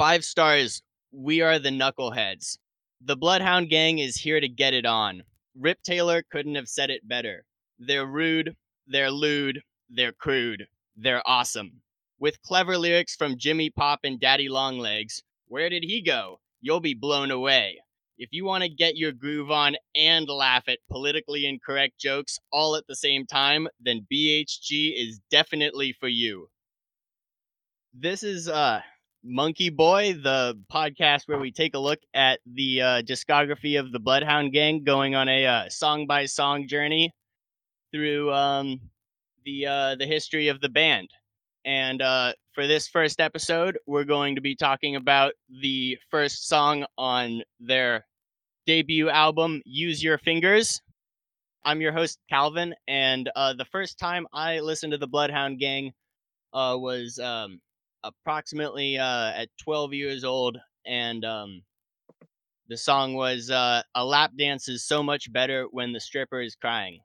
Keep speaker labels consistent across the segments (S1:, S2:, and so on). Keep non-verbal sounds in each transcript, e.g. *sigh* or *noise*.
S1: Five stars. We are the Knuckleheads. The Bloodhound Gang is here to get it on. Rip Taylor couldn't have said it better. They're rude, they're lewd, they're crude, they're awesome. With clever lyrics from Jimmy Pop and Daddy Longlegs, where did he go? You'll be blown away. If you want to get your groove on and laugh at politically incorrect jokes all at the same time, then BHG is definitely for you. This is uh Monkey Boy, the podcast where we take a look at the uh, discography of the Bloodhound Gang, going on a uh, song by song journey through um, the uh, the history of the band. And uh, for this first episode, we're going to be talking about the first song on their debut album, "Use Your Fingers." I'm your host Calvin, and uh, the first time I listened to the Bloodhound Gang uh, was um, approximately uh, at 12 years old, and um, the song was uh, "A Lap Dance is so much better when the stripper is crying."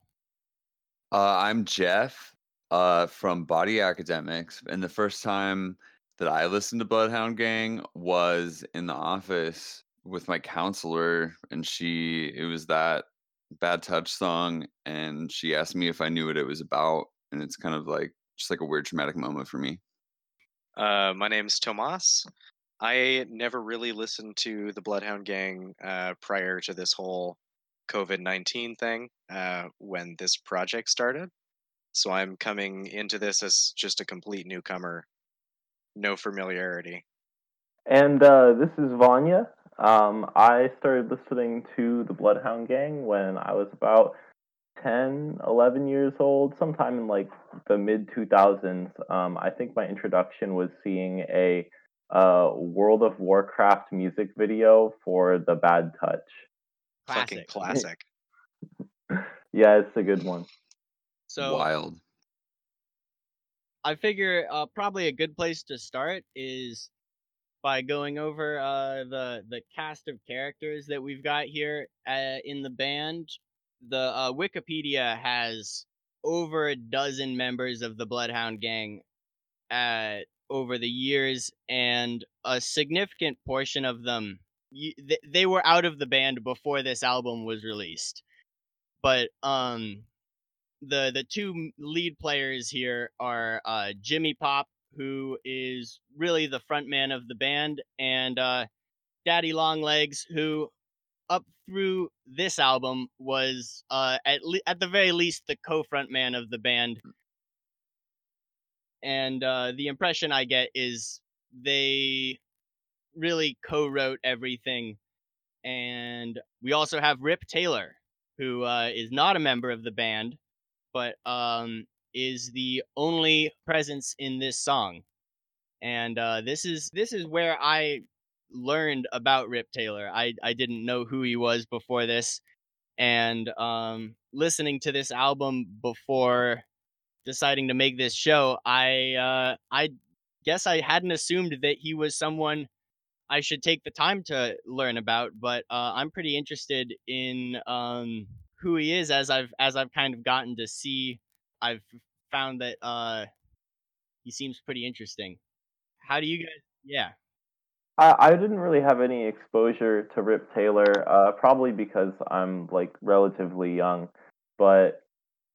S2: Uh, I'm Jeff uh, from Body Academics, and the first time that I listened to Bloodhound Gang was in the office with my counselor, and she it was that Bad Touch song, and she asked me if I knew what it was about, and it's kind of like just like a weird traumatic moment for me.
S3: Uh, my name's Tomas. I never really listened to the Bloodhound Gang uh, prior to this whole COVID 19 thing uh, when this project started. So I'm coming into this as just a complete newcomer, no familiarity.
S4: And uh, this is Vanya. Um, I started listening to the Bloodhound Gang when I was about 10, 11 years old, sometime in like the mid 2000s. Um, I think my introduction was seeing a uh, World of Warcraft music video for the Bad Touch.
S3: Fucking classic. *laughs*
S4: yeah, it's a good one.
S1: So
S2: Wild.
S1: I figure uh, probably a good place to start is by going over uh, the the cast of characters that we've got here uh, in the band. The uh, Wikipedia has over a dozen members of the Bloodhound Gang uh, over the years, and a significant portion of them you, they, they were out of the band before this album was released. But um, the the two lead players here are uh, Jimmy Pop, who is really the front man of the band, and uh, Daddy Longlegs, who up through this album was uh, at le- at the very least the co-front man of the band. And uh, the impression I get is they really co-wrote everything. And we also have Rip Taylor, who uh, is not a member of the band, but um, is the only presence in this song. And uh, this is this is where I learned about Rip Taylor. I I didn't know who he was before this, and um, listening to this album before deciding to make this show, I uh, I guess I hadn't assumed that he was someone I should take the time to learn about. But uh, I'm pretty interested in um, who he is as I've as I've kind of gotten to see. I've found that uh, he seems pretty interesting. How do you guys? Yeah.
S4: I, I didn't really have any exposure to Rip Taylor, uh, probably because I'm like relatively young, but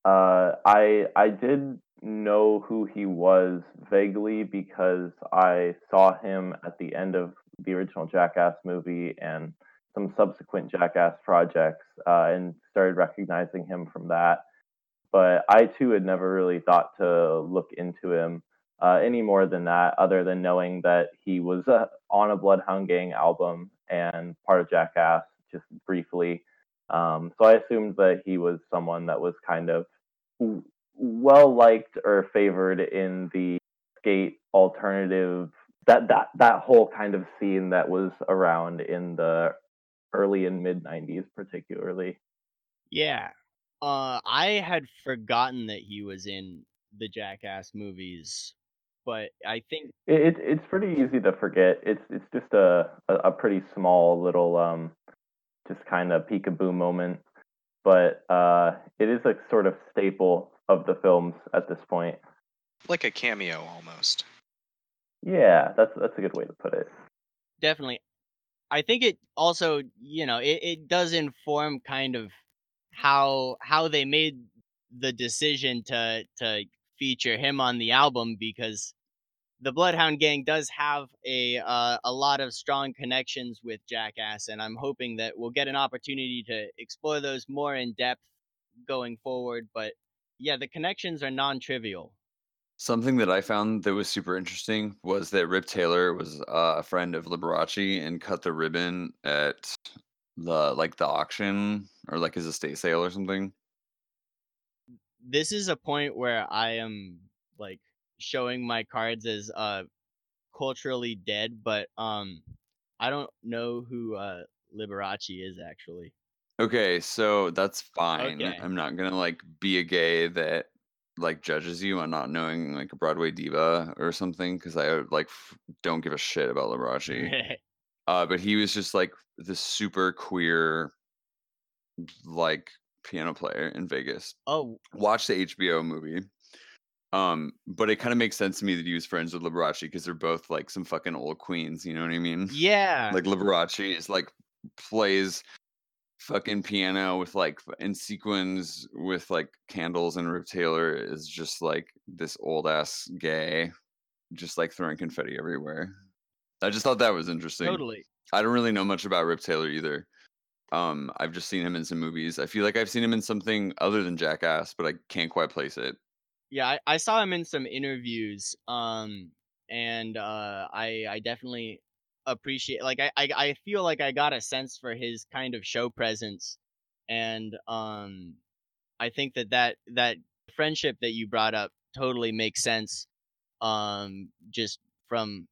S4: uh, I I did know who he was vaguely because I saw him at the end of the original Jackass movie and some subsequent Jackass projects, uh, and started recognizing him from that. But I too had never really thought to look into him uh, any more than that, other than knowing that he was uh, on a Bloodhound Gang album and part of Jackass just briefly. Um, so I assumed that he was someone that was kind of well liked or favored in the skate alternative that that that whole kind of scene that was around in the early and mid 90s particularly
S1: Yeah. Uh, I had forgotten that he was in the Jackass movies, but I think
S4: it, it's pretty easy to forget it's it's just a a, a pretty small little um just kind of peekaboo moment but uh it is a sort of staple of the films at this point
S3: Like a cameo almost.
S4: yeah that's that's a good way to put it
S1: definitely. I think it also, you know, it, it does inform kind of how how they made the decision to to feature him on the album because the Bloodhound Gang does have a uh, a lot of strong connections with Jackass, and I'm hoping that we'll get an opportunity to explore those more in depth going forward. But yeah, the connections are non-trivial.
S2: Something that I found that was super interesting was that Rip Taylor was uh, a friend of Liberace and cut the ribbon at the like the auction or like his estate sale or something.
S1: This is a point where I am like showing my cards as uh culturally dead, but um I don't know who uh Liberace is actually.
S2: Okay, so that's fine.
S1: Okay.
S2: I'm not gonna like be a gay that like judges you on not knowing like a Broadway diva or something because I like f- don't give a shit about Liberace. *laughs* uh, but he was just like this super queer like piano player in Vegas.
S1: oh,
S2: Watch the HBO movie. Um, but it kind of makes sense to me that he was friends with Liberace because they're both like some fucking old queens. You know what I mean?
S1: yeah.
S2: Like Liberace is like plays fucking piano with like in sequins with like candles and Rip Taylor is just like this old ass gay, just like throwing confetti everywhere. I just thought that was interesting.
S1: totally.
S2: I don't really know much about Rip Taylor either. Um, I've just seen him in some movies. I feel like I've seen him in something other than Jackass, but I can't quite place it.
S1: Yeah, I, I saw him in some interviews. Um and uh I I definitely appreciate like I, I I feel like I got a sense for his kind of show presence and um I think that that that friendship that you brought up totally makes sense um just from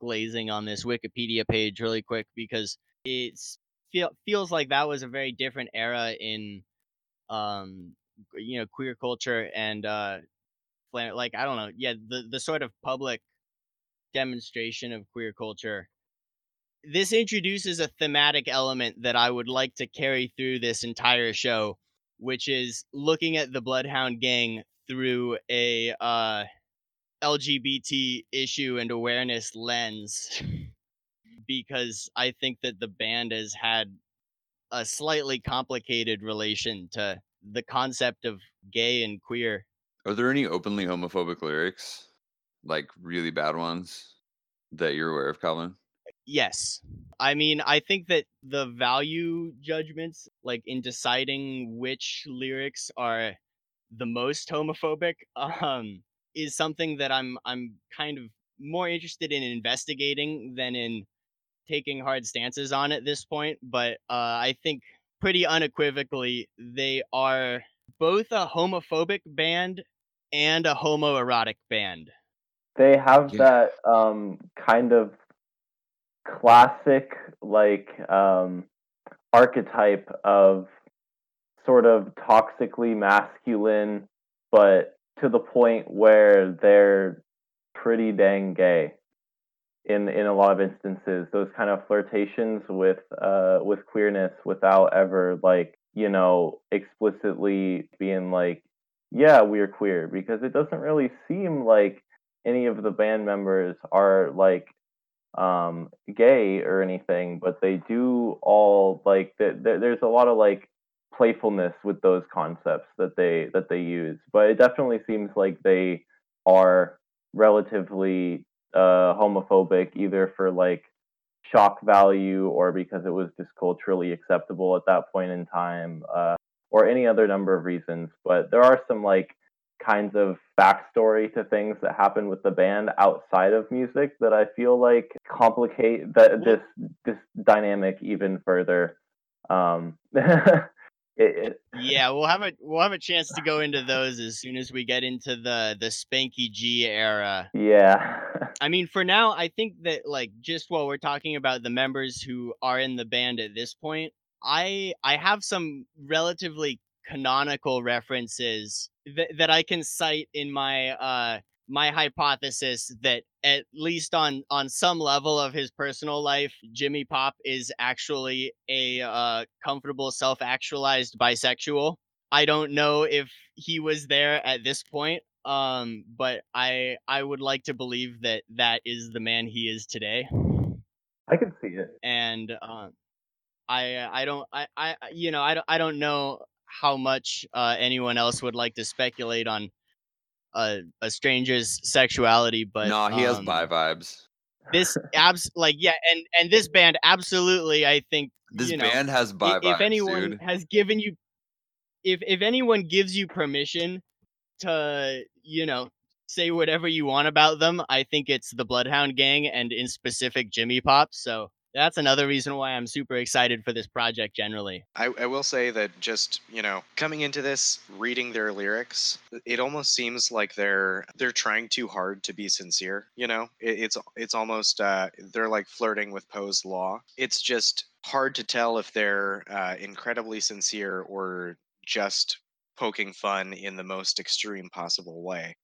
S1: glazing on this Wikipedia page really quick because it's feel feels like that was a very different era in um you know queer culture and uh like I don't know yeah the the sort of public demonstration of queer culture. This introduces a thematic element that I would like to carry through this entire show, which is looking at the Bloodhound Gang through a uh, LGBT issue and awareness lens, *laughs* because I think that the band has had a slightly complicated relation to the concept of gay and queer.
S2: Are there any openly homophobic lyrics, like really bad ones, that you're aware of, Calvin?
S1: Yes. I mean, I think that the value judgments, like in deciding which lyrics are the most homophobic, *laughs* um, is something that I'm I'm kind of more interested in investigating than in taking hard stances on at this point. But uh, I think pretty unequivocally they are both a homophobic band and a homoerotic band.
S4: They have
S2: Yeah.
S4: that um, kind of classic like um, archetype of sort of toxically masculine, but to the point where they're pretty dang gay. In in a lot of instances, those kind of flirtations with uh, with queerness without ever like you know explicitly being like, yeah, we're queer, because it doesn't really seem like any of the band members are like um gay or anything but they do all like th- th- there's a lot of like playfulness with those concepts that they that they use but it definitely seems like they are relatively uh homophobic either for like shock value or because it was just culturally acceptable at that point in time uh or any other number of reasons but there are some like kinds of backstory to things that happen with the band outside of music that I feel like complicate that this this dynamic even further. Um, *laughs* it, it,
S1: Yeah, we'll have a we'll have a chance to go into those as soon as we get into the the Spanky G era.
S4: yeah, *laughs*
S1: I mean, for now, I think that like just while we're talking about the members who are in the band at this point, I I have some relatively canonical references that that I can cite in my uh my hypothesis that at least on on some level of his personal life, Jimmy Pop is actually a uh comfortable self-actualized bisexual. I don't know if he was there at this point, um, but I I would like to believe that that is the man he is today.
S4: I can see it.
S1: and um, I uh, I don't I, I you know I don't I don't know how much uh, anyone else would like to speculate on a, a stranger's sexuality, but
S2: no, he has
S1: um,
S2: bi vibes.
S1: this *laughs* abs like yeah, and and this band absolutely I think
S2: This
S1: you know,
S2: band has bi vibes,
S1: if anyone
S2: dude.
S1: has given you if if anyone gives you permission to you know say whatever you want about them i think it's the bloodhound gang and in specific jimmy pop so that's another reason why i'm super excited for this project generally.
S3: I, I will say that just you know coming into this reading their lyrics it almost seems like they're they're trying too hard to be sincere you know? It, it's it's almost uh, they're like flirting with poe's law. It's just hard to tell if they're uh, incredibly sincere or just poking fun in the most extreme possible way.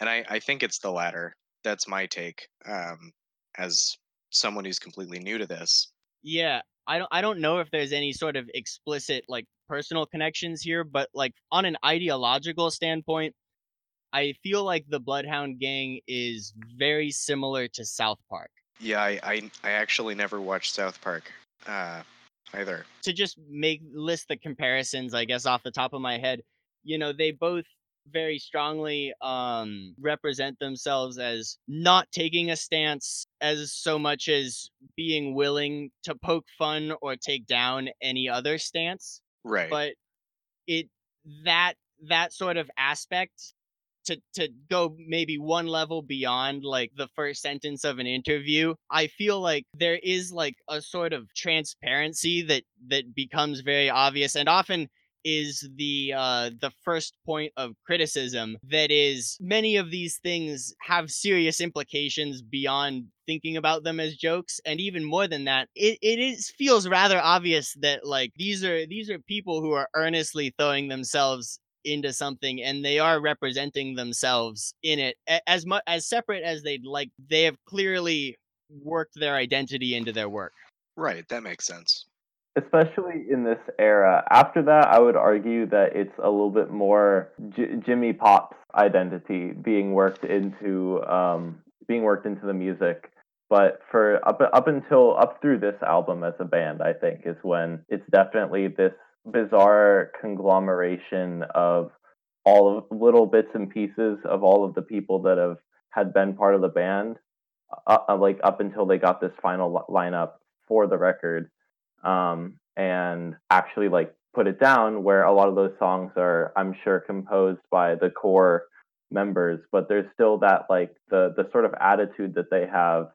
S3: And i i think it's the latter. That's my take um as someone who's completely new to this
S1: yeah i don't i don't know if there's any sort of explicit like personal connections here but like on an ideological standpoint i feel like the bloodhound gang is very similar to south park
S3: Yeah, I, I I actually never watched South Park uh, either.
S1: to just make list the comparisons i guess off the top of my head you know they both very strongly um represent themselves as not taking a stance as so much as being willing to poke fun or take down any other stance
S3: Right.
S1: but it that that sort of aspect to to go maybe one level beyond like the first sentence of an interview i feel like there is like a sort of transparency that that becomes very obvious and often is the uh the first point of criticism that is many of these things have serious implications beyond thinking about them as jokes and even more than that it, it is feels rather obvious that like these are these are people who are earnestly throwing themselves into something and they are representing themselves in it as much as separate as they'd like they have clearly worked their identity into their work
S3: right. That makes sense.
S4: Especially in this era. After that, I would argue that it's a little bit more J- Jimmy Pop's identity being worked into um, being worked into the music. But for up up until up through this album as a band, I think is when it's definitely this bizarre conglomeration of all of little bits and pieces of all of the people that have had been part of the band, uh, uh, like up until they got this final lineup for the record um, and actually like put it down where a lot of those songs are i'm sure composed by the core members but there's still that like the the sort of attitude that they have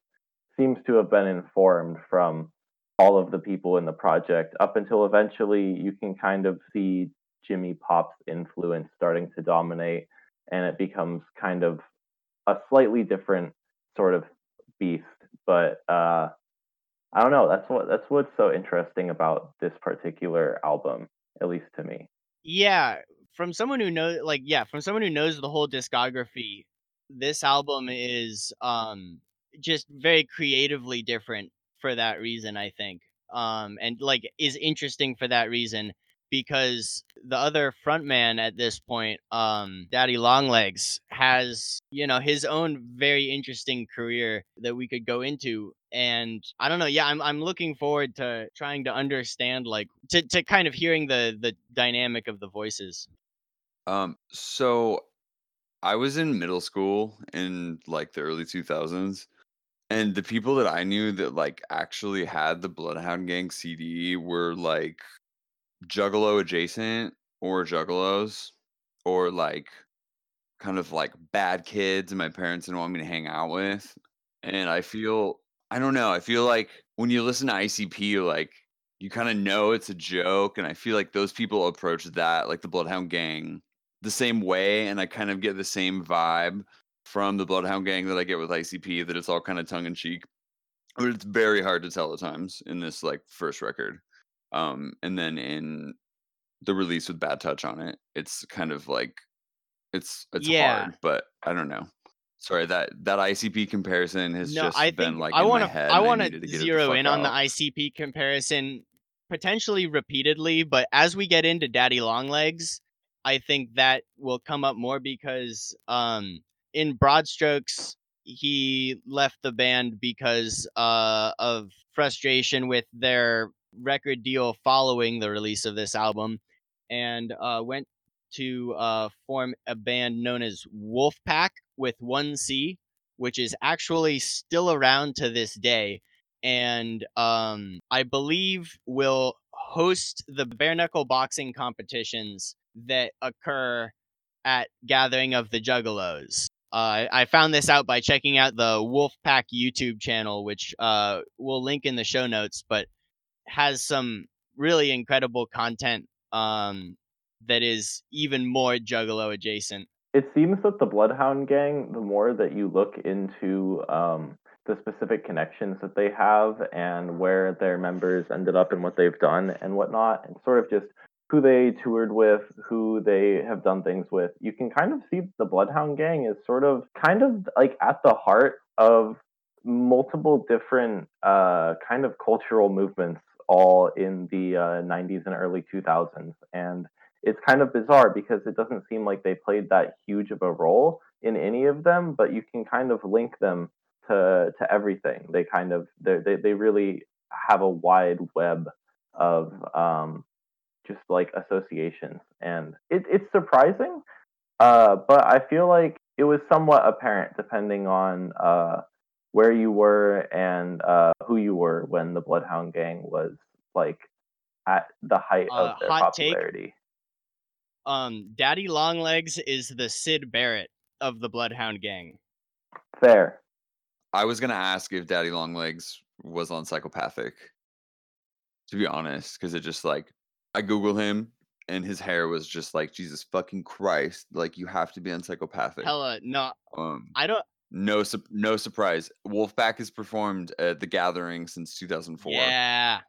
S4: seems to have been informed from all of the people in the project up until eventually you can kind of see jimmy pop's influence starting to dominate and it becomes kind of a slightly different sort of beast but uh I don't know. That's what that's what's so interesting about this particular album, at least to me.
S1: yeah from someone who knows like yeah from someone who knows the whole discography this album is um just very creatively different for that reason i think um and like is interesting for that reason because the other frontman at this point um daddy longlegs has you know his own very interesting career that we could go into and i don't know yeah i'm, I'm looking forward to trying to understand like to, to kind of hearing the the dynamic of the voices.
S2: Um, so I was in middle school in like the early 2000s, and the people that I knew that like actually had the Bloodhound Gang CD were like Juggalo adjacent or Juggalos or like kind of like bad kids and my parents didn't want me to hang out with. And I feel I don't know, I feel like when you listen to ICP like you kind of know it's a joke and I feel like those people approach that like the Bloodhound Gang the same way and I kind of get the same vibe from the Bloodhound Gang that I get with ICP that it's all kind of tongue in cheek. But it's very hard to tell at times in this like first record. Um and then in the release with Bad Touch on it, it's kind of like it's it's
S1: Yeah.
S2: hard, but I don't know. Sorry, that that ICP comparison has
S1: no
S2: just
S1: i
S2: been like
S1: i want to
S2: head.
S1: i want to
S2: get it the
S1: zero in on the icp comparison potentially repeatedly but as we get into daddy longlegs i think that will come up more because um in broad strokes he left the band because uh, of frustration with their record deal following the release of this album, and uh, went to uh, form a band known as Wolfpac with one C, which is actually still around to this day, and um, I believe will host the bare knuckle boxing competitions that occur at Gathering of the Juggalos. Uh, I found this out by checking out the Wolfpac YouTube channel, which uh, we'll link in the show notes, but has some really incredible content um, that is even more Juggalo adjacent.
S4: It seems that the Bloodhound Gang, the more that you look into um, the specific connections that they have and where their members ended up and what they've done and whatnot, and sort of just who they toured with, who they have done things with, you can kind of see the Bloodhound Gang is sort of kind of like at the heart of multiple different uh, kind of cultural movements all in the uh, 90s and early 2000s. And it's kind of bizarre because it doesn't seem like they played that huge of a role in any of them, but you can kind of link them to to everything. They kind of they they really have a wide web of um, just like associations, and it, it's surprising. Uh, but I feel like it was somewhat apparent depending on uh, where you were and uh, who you were when the Bloodhound Gang was like at the height of
S1: Uh,
S4: their
S1: hot take.
S4: popularity.
S1: Um, Daddy Longlegs is the Syd Barrett of the Bloodhound Gang.
S4: Fair.
S2: I was gonna ask if Daddy Longlegs was on psychopathic. To be honest, because it just like I Google him and his hair was just like Jesus fucking Christ, like you have to be on psychopathic.
S1: Hella no,
S2: Um,
S1: I don't.
S2: No, sup- no surprise. Wolfpac has performed at the Gathering since 2004.
S1: Yeah.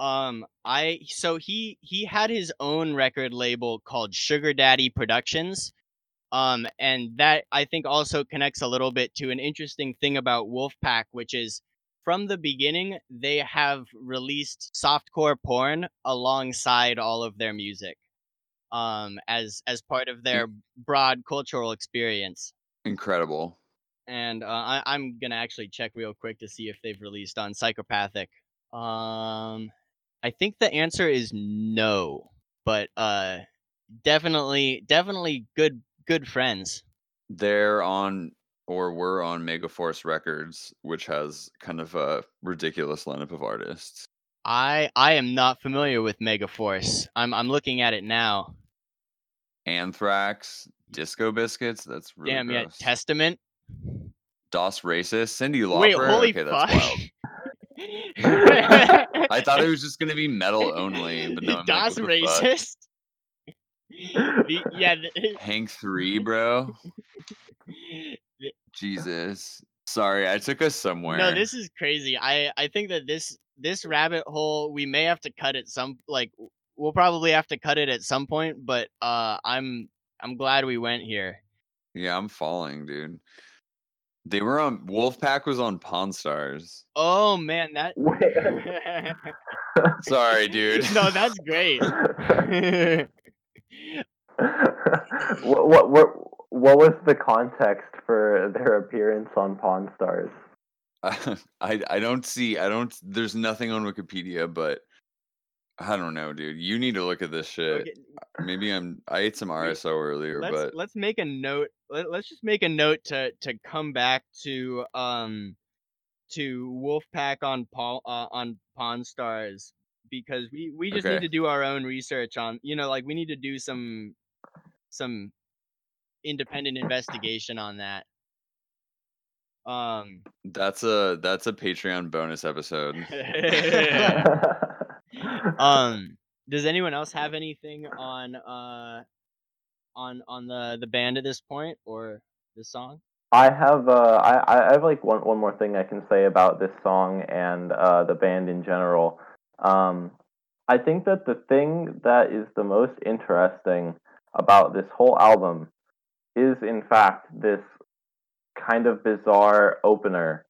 S1: Um, I so he he had his own record label called Sugar Daddy Productions. Um, and that I think also connects a little bit to an interesting thing about Wolfpac, which is from the beginning they have released softcore porn alongside all of their music. Um, as as part of their broad cultural experience.
S2: Incredible.
S1: And uh, I, I'm gonna actually check real quick to see if they've released on Psychopathic. Um, I think the answer is no, but uh, definitely, definitely good, good friends.
S2: They're on or were on Megaforce Records, which has kind of a ridiculous lineup of artists.
S1: I I am not familiar with Megaforce. I'm I'm looking at it now.
S2: Anthrax, Disco Biscuits. That's really
S1: Damn, yeah. Testament.
S2: Das Racist, Cyndi Lauper.
S1: Wait, holy
S2: okay,
S1: fuck!
S2: that's wild. *laughs* I thought it was just gonna be metal only, but no. I'm
S1: Das
S2: like, what the fuck?
S1: racist. The- yeah, the- *laughs*
S2: Hank three, bro. *laughs* Jesus. Sorry, I took us somewhere.
S1: No, this is crazy. I I think that this this rabbit hole we may have to cut it some like we'll probably have to cut it at some point, but uh I'm I'm glad we went here.
S2: Yeah, I'm falling, dude. They were on Wolfpac was on Pawn Stars.
S1: Oh man, that *laughs*
S2: Sorry, dude.
S1: No, that's great. *laughs*
S4: what, what what what was the context for their appearance on Pawn Stars? *laughs*
S2: I I don't see I don't there's nothing on Wikipedia, but I don't know, dude. You need to look at this shit.
S1: Okay,
S2: Maybe I'm I ate some *sighs* RSO earlier,
S1: let's
S2: but
S1: let's make a note. Let, let's just make a note to to come back to um to Wolfpac on Paul uh, on Pawn Stars because we we just need to do our own research on you know like we need to do some some independent investigation on that. Um
S2: that's a that's a Patreon bonus episode. *laughs* *laughs*
S1: um does anyone else have anything on uh on on the the band at this point or the song?
S4: I have uh, I I have like one one more thing I can say about this song and uh, the band in general. Um, I think that the thing that is the most interesting about this whole album is, in fact, this kind of bizarre opener,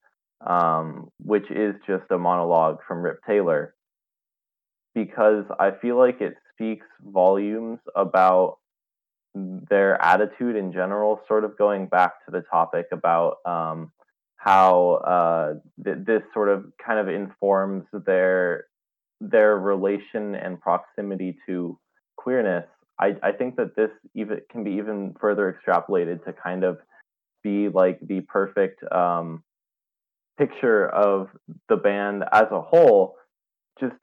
S4: um, which is just a monologue from Rip Taylor, because I feel like it speaks volumes about their attitude in general, sort of going back to the topic about um, how uh, th- this sort of kind of informs their their relation and proximity to queerness. I, I think that this even can be even further extrapolated to kind of be like the perfect um, picture of the band as a whole, just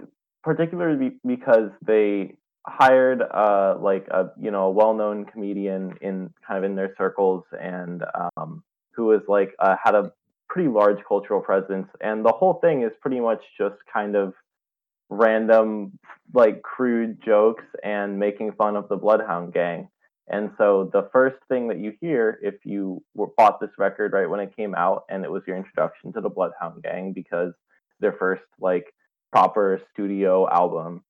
S4: particularly because they hired uh, like a you know a well-known comedian in kind of in their circles and um, who was like uh, had a pretty large cultural presence. And the whole thing is pretty much just kind of random like crude jokes and making fun of the bloodhound gang. And so the first thing that you hear if you bought this record right when it came out and it was your introduction to the bloodhound gang because their first like proper studio album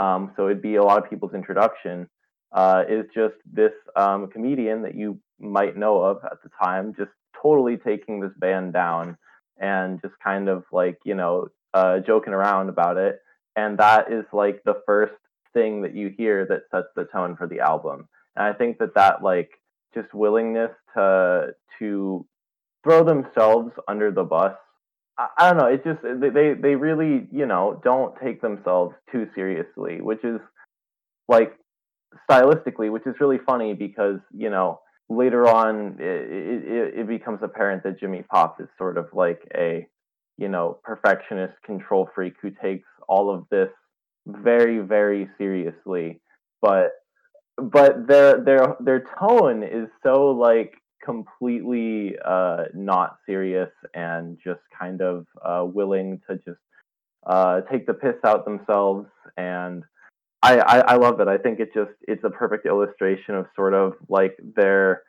S4: um, so it'd be a lot of people's introduction, uh, is just this um, comedian that you might know of at the time, just totally taking this band down and just kind of like, you know, uh, joking around about it. And that is like the first thing that you hear that sets the tone for the album. And I think that that like just willingness to to throw themselves under the bus I, don't know. It's just they they really you know don't take themselves too seriously, which is like stylistically, which is really funny because you know later on it, it, it becomes apparent that Jimmy Pop is sort of like a you know perfectionist control freak who takes all of this very very seriously, but but their their their tone is so like completely uh, not serious and just kind of uh, willing to just uh, take the piss out themselves. And I, I, I love it. I think it just it's a perfect illustration of sort of like their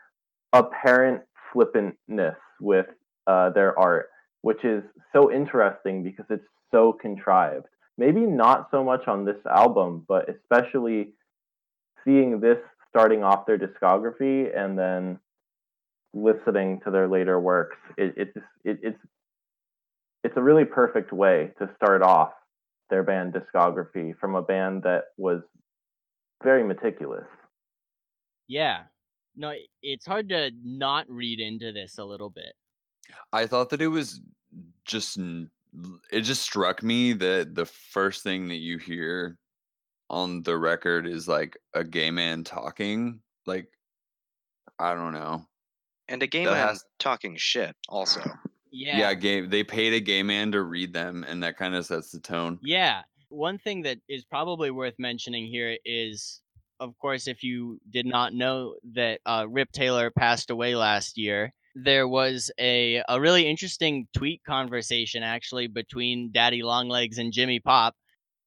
S4: apparent flippantness with uh, their art, which is so interesting because it's so contrived. Maybe not so much on this album, but especially seeing this starting off their discography and then listening to their later works, it, it it, it's it's a really perfect way to start off their band discography from a band that was very meticulous.
S1: Yeah. No, it's hard to not read into this a little bit.
S2: I thought that it was just it just struck me that the first thing that you hear on the record is like a gay man talking like I don't know.
S3: And a gay
S2: That
S3: man
S2: has-
S3: talking shit also.
S1: Yeah.
S2: Yeah, gay. They paid a gay man to read them, and that kind of sets the tone.
S1: Yeah. One thing that is probably worth mentioning here is, of course, if you did not know that uh, Rip Taylor passed away last year, there was a, a really interesting tweet conversation actually between Daddy Longlegs and Jimmy Pop,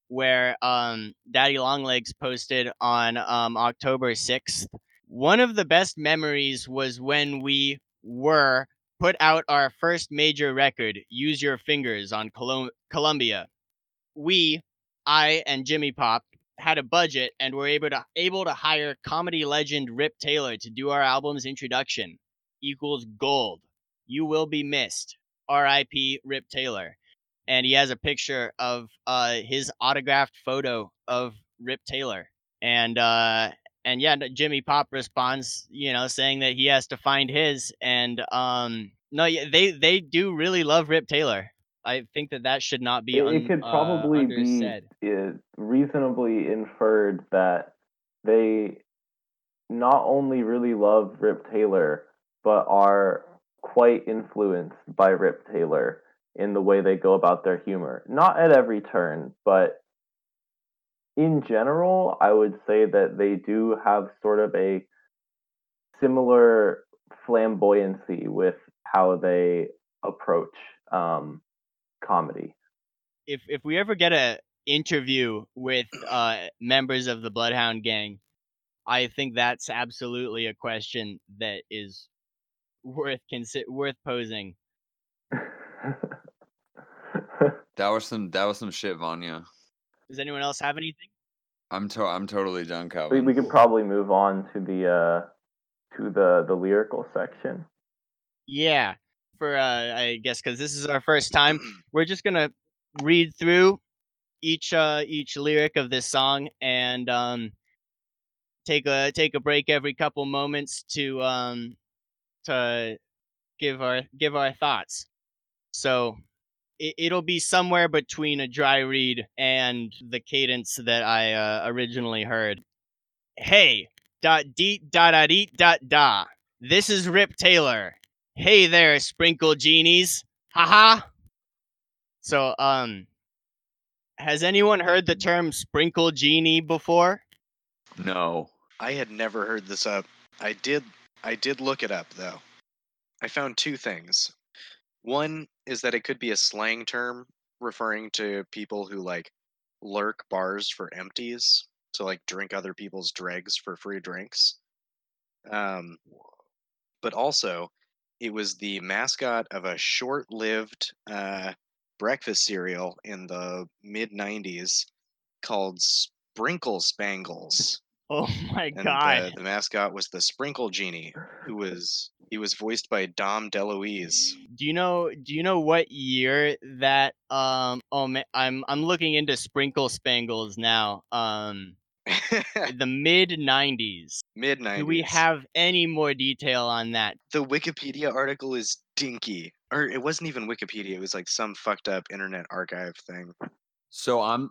S1: where um, Daddy Longlegs posted on um, October 6th. One of the best memories was when we were put out our first major record, Use Your Fingers, on Colum- Columbia. We, I and Jimmy Pop, had a budget and were able to able to hire comedy legend Rip Taylor to do our album's introduction. Equals gold. You will be missed. R.I.P. Rip Taylor. And he has a picture of uh, his autographed photo of Rip Taylor. And uh, and yeah, Jimmy Pop responds, you know, saying that he has to find his. And um, no, yeah, they they do really love Rip Taylor. I think that that should not be.
S4: It,
S1: un-
S4: it could
S1: uh,
S4: probably
S1: undersaid.
S4: be uh, reasonably inferred that they not only really love Rip Taylor, but are quite influenced by Rip Taylor in the way they go about their humor. Not at every turn, but in general, I would say that they do have sort of a similar flamboyancy with how they approach um, comedy.
S1: if if we ever get a interview with uh members of the Bloodhound Gang, I think that's absolutely a question that is worth consi- worth posing. *laughs*
S2: That was some. That was some shit, Vanya.
S1: Does anyone else have anything?
S2: I'm to. I'm totally done,
S4: we, we could probably move on to the uh, to the the lyrical section.
S1: Yeah, for uh, I guess because this is our first time, *clears throat* we're just gonna read through each uh each lyric of this song and um take a take a break every couple moments to um to give our give our thoughts. So it, it'll be somewhere between a dry read and the cadence that I uh, originally heard. Hey, dot deet dot dot eat dot da. This is Rip Taylor. Hey there, sprinkle genies. Haha. So, um, has anyone heard the term sprinkle genie before?
S2: No.
S3: I had never heard this up. I did I did look it up though. I found two things. One is that it could be a slang term referring to people who like lurk bars for empties to like drink other people's dregs for free drinks. Um but also it was the mascot of a short-lived uh, breakfast cereal in the mid 90s called Sprinkle Spangles.
S1: Oh *laughs* my
S3: And
S1: god.
S3: the, the mascot was the Sprinkle Genie, who was he was voiced by Dom DeLuise.
S1: Do you know do you know what year that um oh man, I'm I'm looking into Sprinkle Spangles now. Um *laughs* the mid 90s.
S3: Mid 90s.
S1: Do we have any more detail on that?
S3: the Wikipedia article is dinky, or it wasn't even Wikipedia. It was like some fucked up Internet Archive thing.
S2: So I'm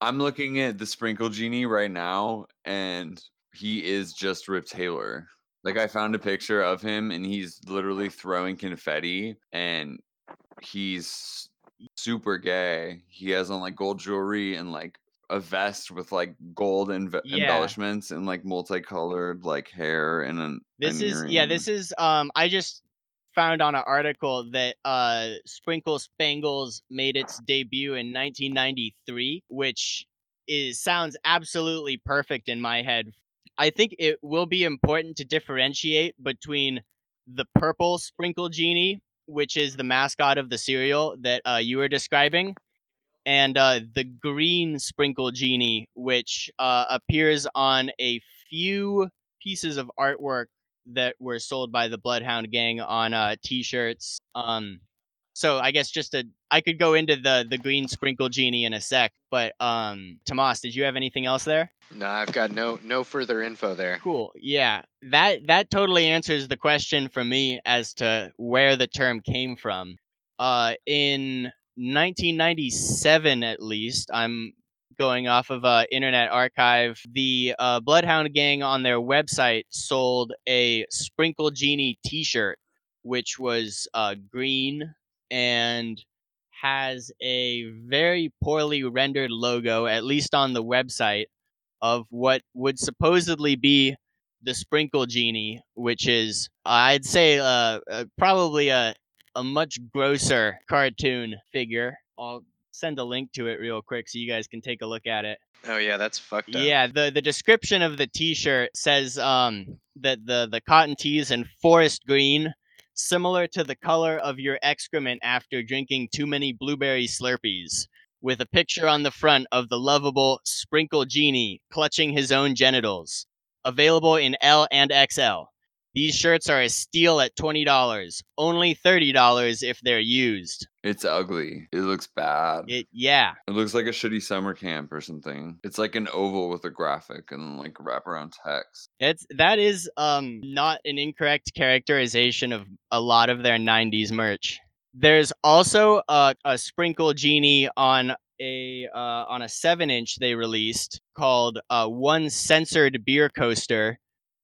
S2: I'm looking at the Sprinkle Genie right now, and he is just Rip Taylor. Like I found a picture of him, and he's literally throwing confetti, and he's super gay. He has on like gold jewelry and like a vest with like gold
S1: Yeah.
S2: embellishments and like multicolored like hair and an
S1: This
S2: an
S1: is yeah, this is um I just found on an article that uh Sprinkle Spangles made its debut in 1993, which is sounds absolutely perfect in my head. I think it will be important to differentiate between the purple Sprinkle Genie, which is the mascot of the cereal that uh, you were describing, and uh, the green Sprinkle Genie, which uh, appears on a few pieces of artwork that were sold by the Bloodhound Gang on uh, T-shirts. Um, so I guess just a I could go into the the green Sprinkle Genie in a sec, but um, Tomas, did you have anything else there?
S3: No, I've got no no further info there.
S1: Cool. Yeah, that that totally answers the question for me as to where the term came from. Uh, in 1997, at least, I'm going off of uh, Internet Archive. The uh, Bloodhound Gang on their website sold a Sprinkle Genie T-shirt, which was uh, green and has a very poorly rendered logo, at least on the website of what would supposedly be the Sprinkle Genie, which is, I'd say, uh, uh, probably a, a much grosser cartoon figure. Send a link to it real quick so you guys can take a look at it.
S3: Oh yeah, that's fucked up.
S1: Yeah, the, the description of the T-shirt says um, that the, the cotton tees in forest green, similar to the color of your excrement after drinking too many blueberry Slurpees with a picture on the front of the lovable Sprinkle Genie clutching his own genitals. Available in L and XL. These shirts are a steal at $20, only $30 if they're used.
S2: It's ugly. It looks bad.
S1: It yeah.
S2: It looks like a shitty summer camp or something. It's like an oval with a graphic and like wraparound text.
S1: It's that is um not an incorrect characterization of a lot of their 90s merch. There's also a, a sprinkle genie on a uh, on a seven inch they released called uh, one censored beer coaster,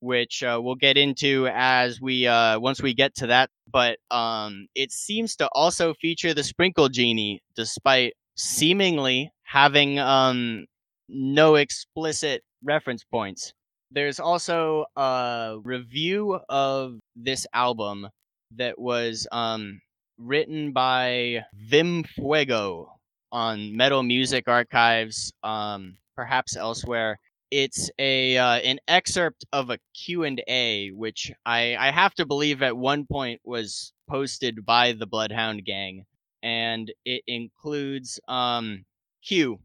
S1: which uh, we'll get into as we uh, once we get to that. But um, it seems to also feature the sprinkle genie, despite seemingly having um, no explicit reference points. There's also a review of this album that was um, written by Vim Fuego on Metal Music Archives, um, perhaps elsewhere. It's a uh, an excerpt of a Q&A, which I, I have to believe at one point was posted by the Bloodhound Gang, and it includes um, Q.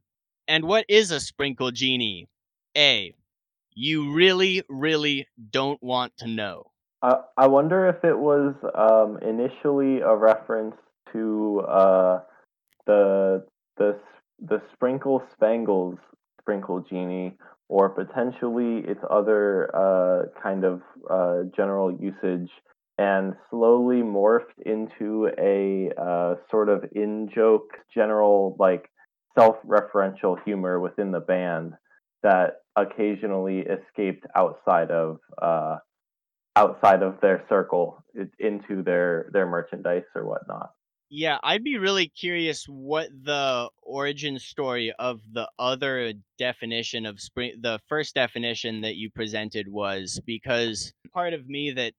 S1: And what is a sprinkle genie? A. You really, really don't want to know.
S4: I I wonder if it was um, initially a reference to uh, the the the Sprinkle Spangles Sprinkle Genie, or potentially its other uh, kind of uh, general usage and slowly morphed into a uh, sort of in joke, general like self-referential humor within the band that occasionally escaped outside of uh, outside of their circle into their their merchandise or whatnot.
S1: Yeah, I'd be really curious what the origin story of the other definition of spring, the first definition that you presented was, because part of me that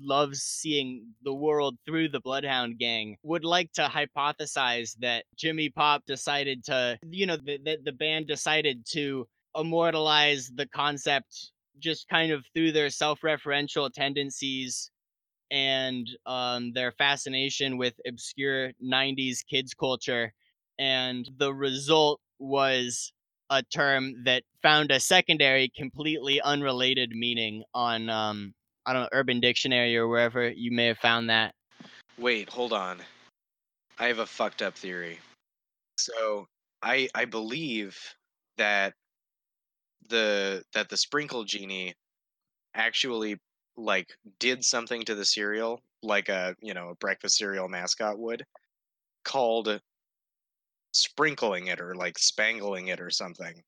S1: loves seeing the world through the Bloodhound Gang would like to hypothesize that Jimmy Pop decided to, you know, that the, the band decided to immortalize the concept just kind of through their self-referential tendencies and um, their fascination with obscure 90s kids culture and the result was a term that found a secondary completely unrelated meaning on um, i don't know urban dictionary or wherever you may have found that
S3: Wait, hold on. I have a fucked up theory. So I I believe that the that the sprinkle genie actually like did something to the cereal like a you know a breakfast cereal mascot would called sprinkling it or like spangling it or something.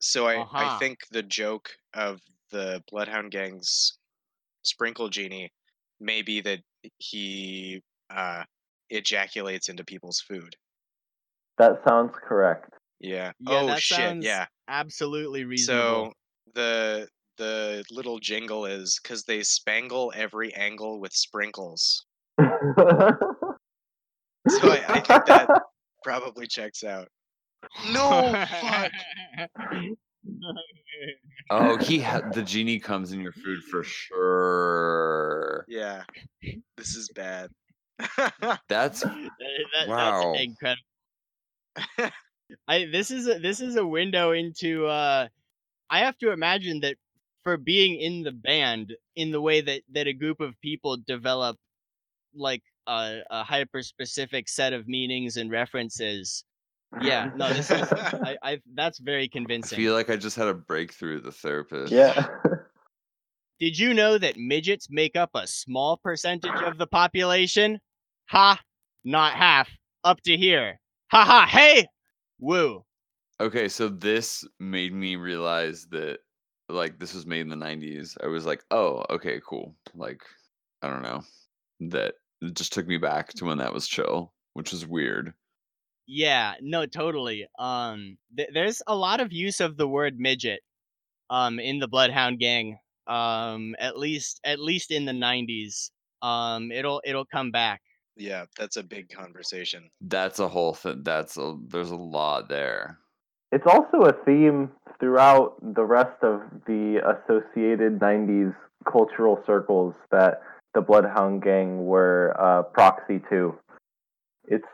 S3: So i i
S1: Uh-huh.
S3: think the joke of the bloodhound gang's sprinkle genie may be that he uh ejaculates into people's food.
S4: That sounds correct.
S3: yeah,
S1: Yeah,
S3: oh shit. yeah.
S1: absolutely reasonable.
S3: So the the little jingle is because they spangle every angle with sprinkles. So I, I think that probably checks out. No, fuck.
S2: Oh, he had the genie comes in your food for sure.
S3: Yeah, this is bad.
S2: That's *laughs*
S1: That- that-
S2: Wow.
S1: That's incredible. I this is a this is a window into uh I have to imagine that for being in the band in the way that that a group of people develop like a, a hyper specific set of meanings and references. Yeah, no, this is *laughs* I, I that's very convincing
S2: I
S1: convincing.
S2: feel like I just had a breakthrough the therapist.
S4: yeah. *laughs*
S1: Did you know that midgets make up a small percentage of the population? Ha! Not half. Up to here. Ha ha! Hey! Woo!
S2: Okay, so this made me realize that like this was made in the 90s. I was like, "Oh, okay, cool." Like I don't know. That it just took me back to when that was chill, which is weird.
S1: Yeah, no, totally. Um, th- there's a lot of use of the word midget, um, in the Bloodhound Gang. Um, at least, at least in the '90s. Um, it'll it'll come back.
S3: yeah, that's a big conversation.
S2: That's a whole thing. That's a there's a lot there.
S4: It's also a theme throughout the rest of the associated 90s cultural circles that the Bloodhound Gang were uh, proxy to. It's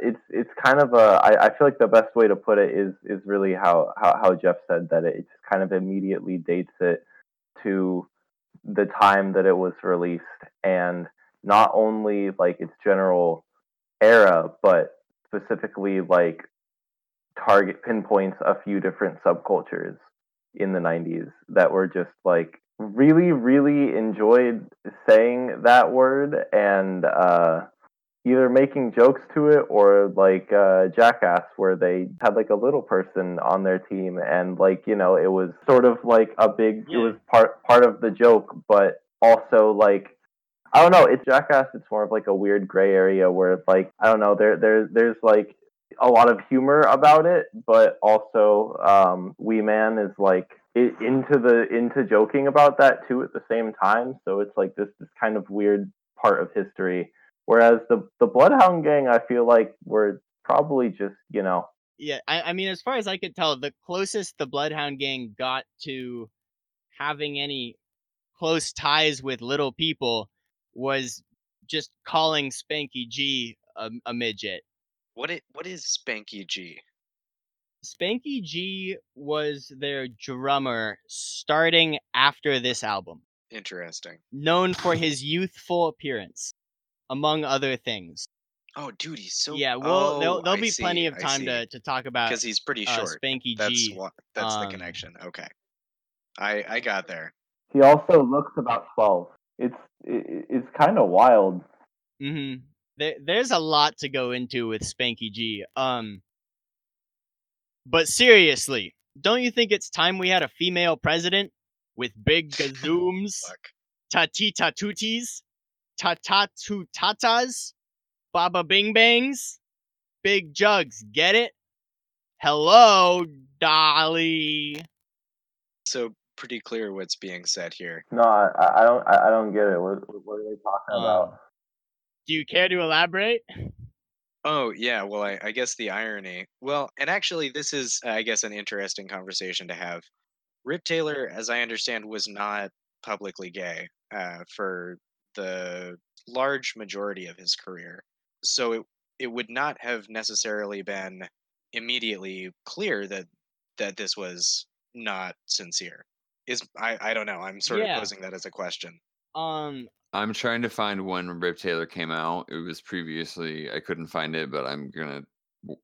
S4: it's it's kind of a I, I feel like the best way to put it is is really how, how, how Jeff said that it just kind of immediately dates it to the time that it was released and not only like its general era but specifically like target pinpoints a few different subcultures in the 90s that were just like really really enjoyed saying that word and uh either making jokes to it or like uh jackass where they had like a little person on their team and like you know it was sort of like a big it was part part of the joke but also like I don't know. It's Jackass. It's more of like a weird gray area where like I don't know. There, there, there's like a lot of humor about it, but also um, Wee Man is like into the into joking about that too at the same time. So it's like this this kind of weird part of history. Whereas the the Bloodhound Gang, I feel like were probably just you know
S1: Yeah, I, I mean, as far as I could tell, the closest the Bloodhound Gang got to having any close ties with little people was just calling Spanky G a, a midget.
S3: What it what is Spanky G?
S1: Spanky G was their drummer starting after this album,
S3: Interesting.
S1: known for his youthful appearance, among other things.
S3: Oh, dude, he's so.
S1: yeah, well,
S3: oh,
S1: there'll, there'll
S3: I
S1: be plenty of time to, to talk about
S3: because he's pretty
S1: uh,
S3: short.
S1: Spanky
S3: That's
S1: G.
S3: what. That's the
S1: um,
S3: connection. Okay, I I got there.
S4: he also looks about twelve. It's it, it's kind of wild.
S1: Mm-hmm. There, there's a lot to go into with Spanky G. Um, but seriously, don't you think it's time we had a female president with big gazooms, *laughs*
S3: Fuck.
S1: tatita tutis, tatatu tatas, baba bing bangs, big jugs? Get it? Hello, Dolly.
S3: So pretty clear what's being said here.
S4: No, I, I don't I, I don't get it. What what are they talking
S1: Um,
S4: about?
S1: Do you care to elaborate?
S3: Oh yeah, well I, I guess the irony. Well, and actually this is I guess an interesting conversation to have. Rip Taylor, as I understand, was not publicly gay uh, for the large majority of his career. So it it would not have necessarily been immediately clear that that this was not sincere. Is I, I don't know. I'm sort
S1: Yeah.
S3: of posing that as a question.
S1: Um,
S2: I'm trying to find when Rip Taylor came out. It was previously I couldn't find it, but I'm gonna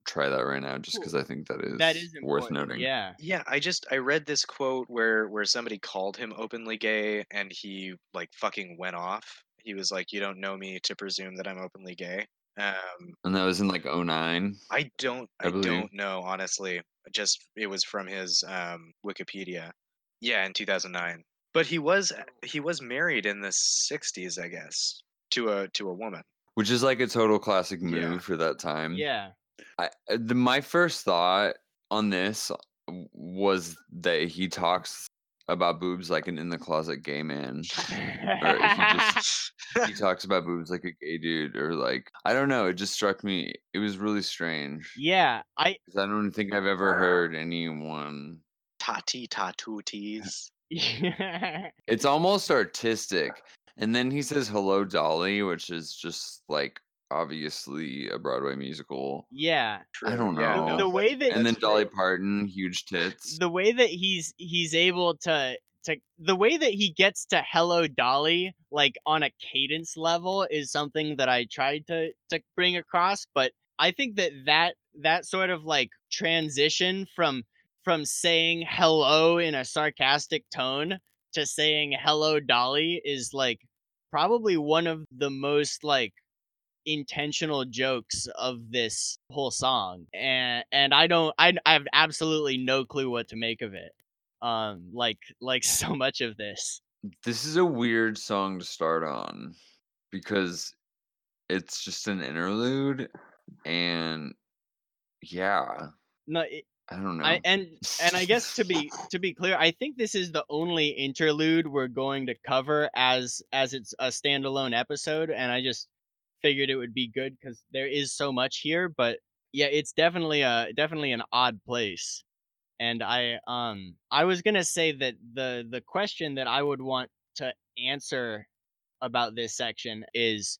S2: try that right now just because I think that is,
S1: that is
S2: worth
S1: important.
S2: noting.
S1: Yeah.
S3: Yeah, I just I read this quote where where somebody called him openly gay and he like fucking went off. He was like, "You don't know me to presume that I'm openly gay." Um,
S2: And that was in like 09.
S3: I don't
S2: I
S3: I, don't know honestly. Just it was from his um Wikipedia. Yeah, in 2009. But he was he was married in the 60s, I guess, to a to a woman.
S2: Which is like a total classic move
S3: Yeah.
S2: for that time.
S1: Yeah.
S2: I, uh, the, my first thought on this was that he talks about boobs like an in the closet gay man. Or he just *laughs* he talks about boobs like a gay dude, or like I don't know. It just struck me. It was really strange.
S1: yeah. I
S2: 'cause I don't think I've ever heard anyone.
S3: Tati tatutis. *laughs*
S2: It's almost uh, artistic. And then he says "Hello, Dolly," which is just like obviously a Broadway musical.
S1: yeah.
S2: I don't know.
S3: no,
S1: The way that-
S2: And then Dolly. Parton, huge tits.
S1: the way that he's he's able to to the way that he gets to hello dolly like on a cadence level is something that i tried to to bring across but i think that that that sort of like transition from from saying hello in a sarcastic tone to saying hello dolly is like probably one of the most like intentional jokes of this whole song and and i don't i, I have absolutely no clue what to make of it um like *laughs* like so much of this.
S2: This is a weird song to start on because it's just an interlude and yeah,
S1: no it,
S2: I don't know.
S1: I, and and i guess to be to be clear i think this is the only interlude we're going to cover as as it's a standalone episode and i just figured it would be good because there is so much here but yeah it's definitely a definitely an odd place and i um i was gonna say that the the question that i would want to answer about this section is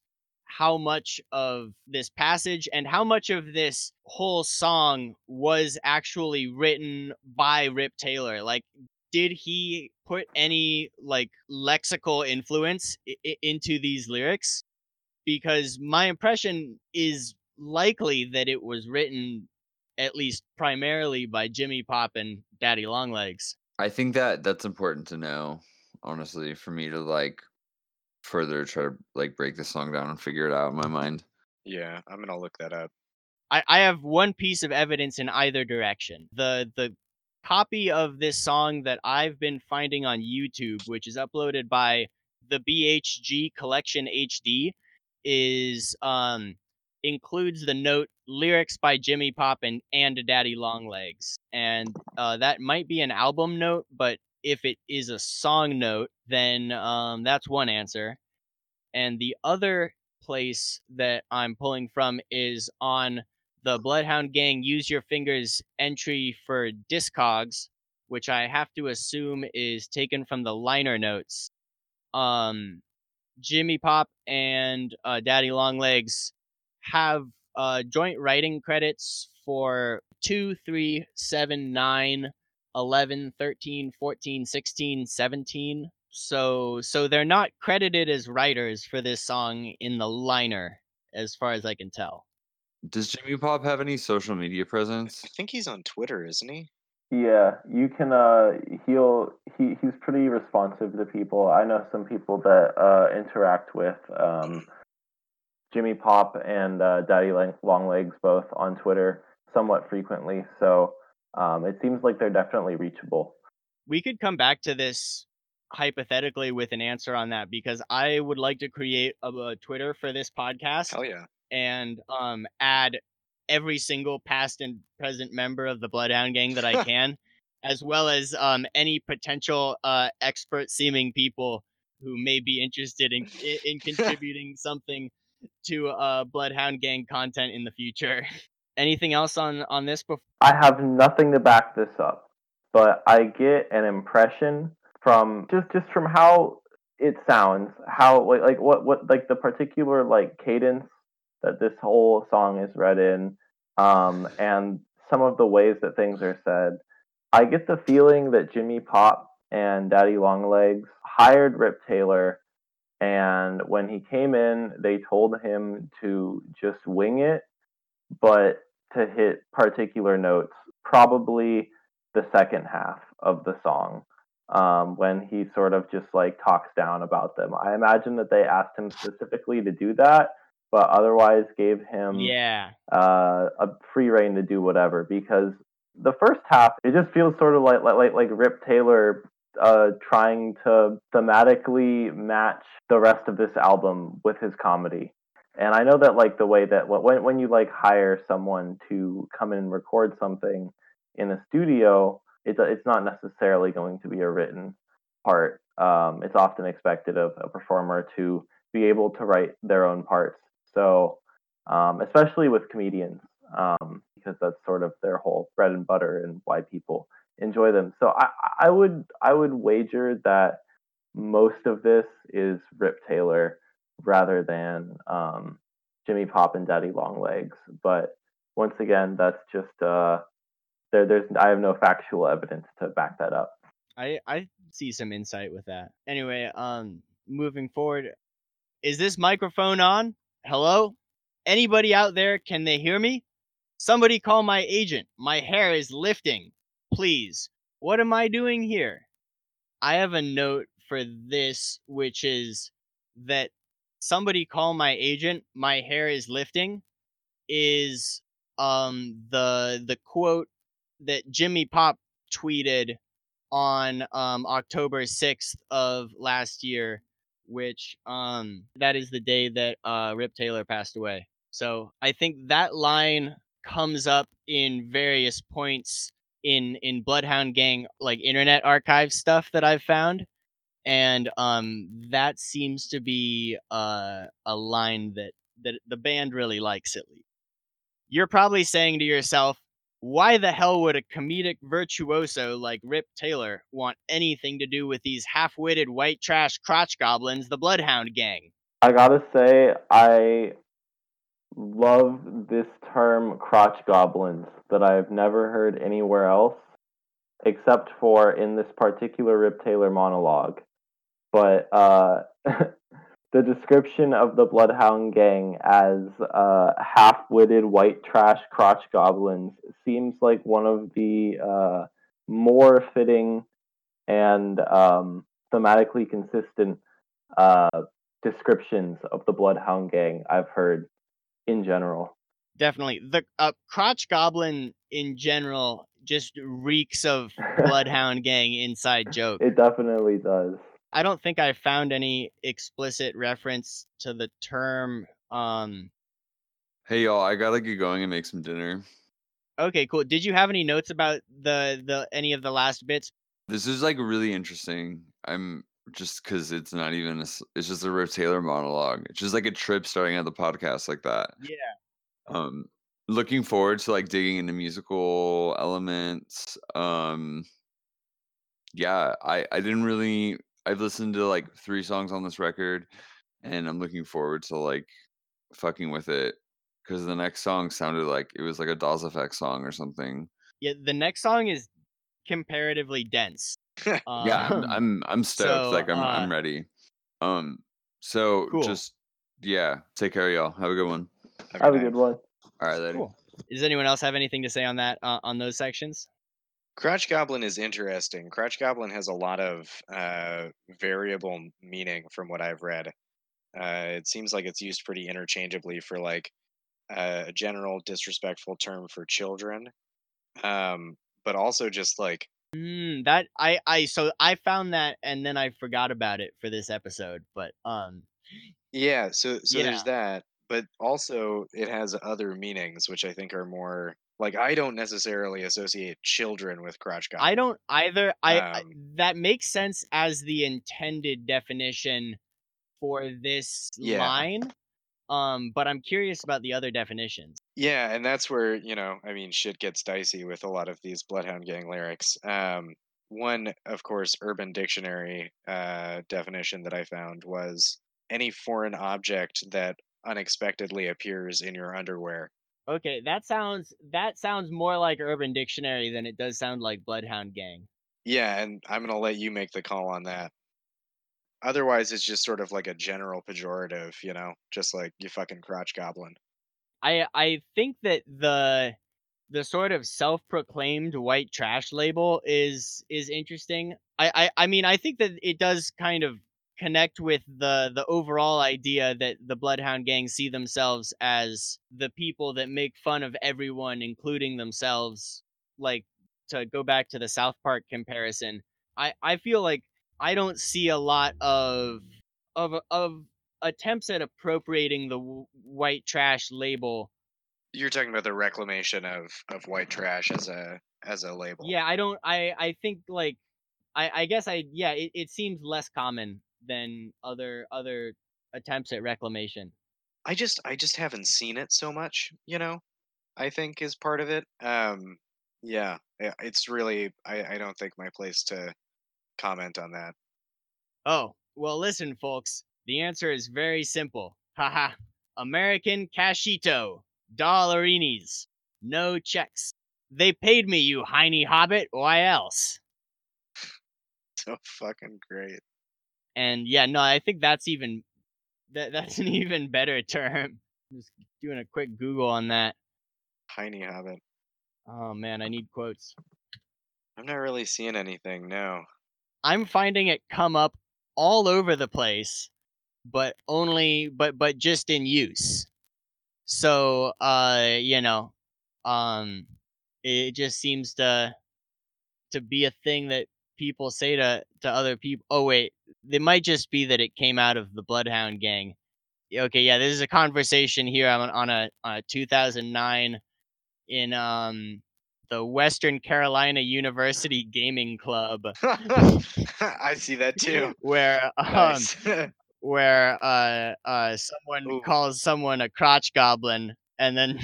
S1: how much of this passage and how much of this whole song was actually written by Rip Taylor. Like, did he put any like lexical influence I- into these lyrics? Because my impression is likely that it was written at least primarily by Jimmy Pop and Daddy Longlegs.
S2: I think that that's important to know, honestly, for me to like further try to like break the song down and figure it out in my mind.
S3: Yeah, I'm gonna look that up.
S1: I, I have one piece of evidence in either direction. The the copy of this song that I've been finding on YouTube, which is uploaded by the BHG Collection HD, is um includes the note lyrics by Jimmy Pop and and Daddy Longlegs, and uh, that might be an album note, but if it is a song note, then um, that's one answer. And the other place that I'm pulling from is on the Bloodhound Gang Use Your Fingers entry for Discogs, which I have to assume is taken from the liner notes. Um, Jimmy Pop and uh, Daddy Longlegs have uh, joint writing credits for 2, 3, 7, 9, 11, 13, 14, 16, 17. So so they're not credited as writers for this song in the liner as far as I can tell.
S2: Does Jimmy Pop have any social media presence?
S3: I think he's on Twitter, isn't he?
S4: Yeah, you can. Uh, he'll he he's pretty responsive to people. I know some people that uh interact with um Jimmy Pop and uh, Daddy Longlegs both on Twitter somewhat frequently. So um, it seems like they're definitely reachable.
S1: We could come back to this hypothetically with an answer on that because I would like to create a, a Twitter for this podcast.
S3: Hell yeah.
S1: And um, add every single past and present member of the Bloodhound Gang that I *laughs* can, as well as um, any potential uh, expert seeming people who may be interested in in *laughs* contributing something to uh, Bloodhound Gang content in the future. *laughs* Anything else on on this? Before?
S4: I have nothing to back this up, but I get an impression from just just from how it sounds, how like like what what like the particular like cadence that this whole song is read in, um, and some of the ways that things are said. I get the feeling that Jimmy Pop and Daddy Longlegs hired Rip Taylor, and when he came in, they told him to just wing it, but to hit particular notes, probably the second half of the song. Um, when he sort of just like talks down about them. I imagine that they asked him specifically to do that, but otherwise gave him
S1: yeah
S4: uh, a free reign to do whatever because the first half it just feels sort of like like like Rip Taylor uh, trying to thematically match the rest of this album with his comedy. And I know that like the way that when when you like hire someone to come in and record something in a studio, it's it's not necessarily going to be a written part. Um, it's often expected of a performer to be able to write their own parts so, um, especially with comedians, um, because that's sort of their whole bread and butter and why people enjoy them. So, I, I would I would wager that most of this is Rip Taylor rather than um, Jimmy Pop and Daddy Longlegs. But once again, that's just uh, there. There's I have no factual evidence to back that up.
S1: I I see some insight with that. Anyway, um, moving forward, is this microphone on? Hello? Anybody out there? Can they hear me? Somebody call my agent. My hair is lifting. Please. What am I doing here? I have a note for this, which is that somebody call my agent. My hair is lifting. Is um the the quote that Jimmy Pop tweeted on um October 6th of last year which um that is the day that uh Rip Taylor passed away. So I think that line comes up in various points in in Bloodhound Gang like internet archive stuff that I've found, and um that seems to be uh, a line that that the band really likes at least. You're probably saying to yourself, why the hell would a comedic virtuoso like Rip Taylor want anything to do with these half witted white trash crotch goblins, the Bloodhound Gang?
S4: I gotta say, I love this term crotch goblins that I've never heard anywhere else except for in this particular Rip Taylor monologue. But uh, *laughs* the description of the Bloodhound Gang as uh, half-witted white trash crotch goblins seems like one of the uh, more fitting and um, thematically consistent uh, descriptions of the Bloodhound Gang I've heard in general.
S1: Definitely, the uh, crotch goblin in general just reeks of *laughs* Bloodhound Gang inside joke.
S4: It definitely does.
S1: I don't think I found any explicit reference to the term. Um,
S2: hey y'all, I gotta get going and make some dinner.
S1: Okay, cool. Did you have any notes about the the any of the last bits?
S2: This is like really interesting. I'm just because it's not even a, it's just a Rip Taylor monologue. It's just like a trip starting at the podcast like that.
S1: Yeah.
S2: Um, looking forward to like digging into musical elements. Um, yeah, I I didn't really I've listened to like three songs on this record, and I'm looking forward to like fucking with it because the next song sounded like it was like a Das Racist song or something.
S1: Yeah, the next song is comparatively dense.
S2: um, *laughs* yeah, I'm, I'm I'm, stoked. So, like I'm uh, I'm ready. Um, so cool. just yeah, take care, y'all. Have a good one.
S4: Have, Have a good one.
S2: All right, later. Cool.
S1: Does anyone else have anything to say on that uh, on those sections?
S3: Crotch Goblin is interesting. Crotch Goblin has a lot of uh, variable meaning from what I've read. Uh, it seems like it's used pretty interchangeably for like uh, a general disrespectful term for children, um, but also just like
S1: Mm, that I I so I found that and then I forgot about it for this episode, but um
S3: yeah. So so
S1: Yeah.
S3: there's that, but also it has other meanings which I think are more like I don't necessarily associate children with Crotch Goblin.
S1: I don't either. I I-
S3: Um,
S1: that makes sense as the intended definition for this
S3: Yeah.
S1: line. Um, but I'm curious about the other definitions.
S3: Yeah, and that's where, you know, I mean, shit gets dicey with a lot of these Bloodhound Gang lyrics. Um, one, of course, Urban Dictionary uh, definition that I found was any foreign object that unexpectedly appears in your underwear.
S1: Okay, that sounds that sounds more like Urban Dictionary than it does sound like Bloodhound Gang.
S3: Yeah, and I'm going to let you make the call on that. Otherwise, it's just sort of like a general pejorative, you know, just like you fucking crotch goblin.
S1: I I think that the the sort of self-proclaimed white trash label is is interesting. I, I I mean I think that it does kind of connect with the the overall idea that the Bloodhound Gang see themselves as the people that make fun of everyone, including themselves. Like to go back to the South Park comparison, I I feel like I don't see a lot of of of attempts at appropriating the w- white trash label
S3: You're talking about the reclamation of, of white trash as a as a label.
S1: Yeah, I don't. I I think like, I I guess I yeah. It, it seems less common than other other attempts at reclamation.
S3: I just I just haven't seen it so much, you know. I think is part of it. Um yeah, it's really I I don't think my place to comment on that.
S1: Oh well, listen, folks. The answer is very simple. Haha. American cashito, dollarinis, no checks. They paid me, you heiny hobbit. Why else? *laughs*
S3: So fucking great.
S1: And yeah, no, I think that's even that that's *laughs* an even better term. Just doing a quick Google on that.
S3: Tiny habit.
S1: Oh man, I need quotes.
S3: I'm not really seeing anything, no.
S1: I'm finding it come up all over the place, but only but but just in use. So uh you know, um it just seems to to be a thing that people say to to other people. Oh wait, it might just be that it came out of the Bloodhound gang. Okay, yeah, this is a conversation here on on a, on a 2009 in um the Western Carolina University Gaming Club *laughs*
S3: I see that too. *laughs*
S1: where um
S3: Nice. *laughs*
S1: where uh uh someone
S3: Ooh.
S1: calls someone a crotch goblin and then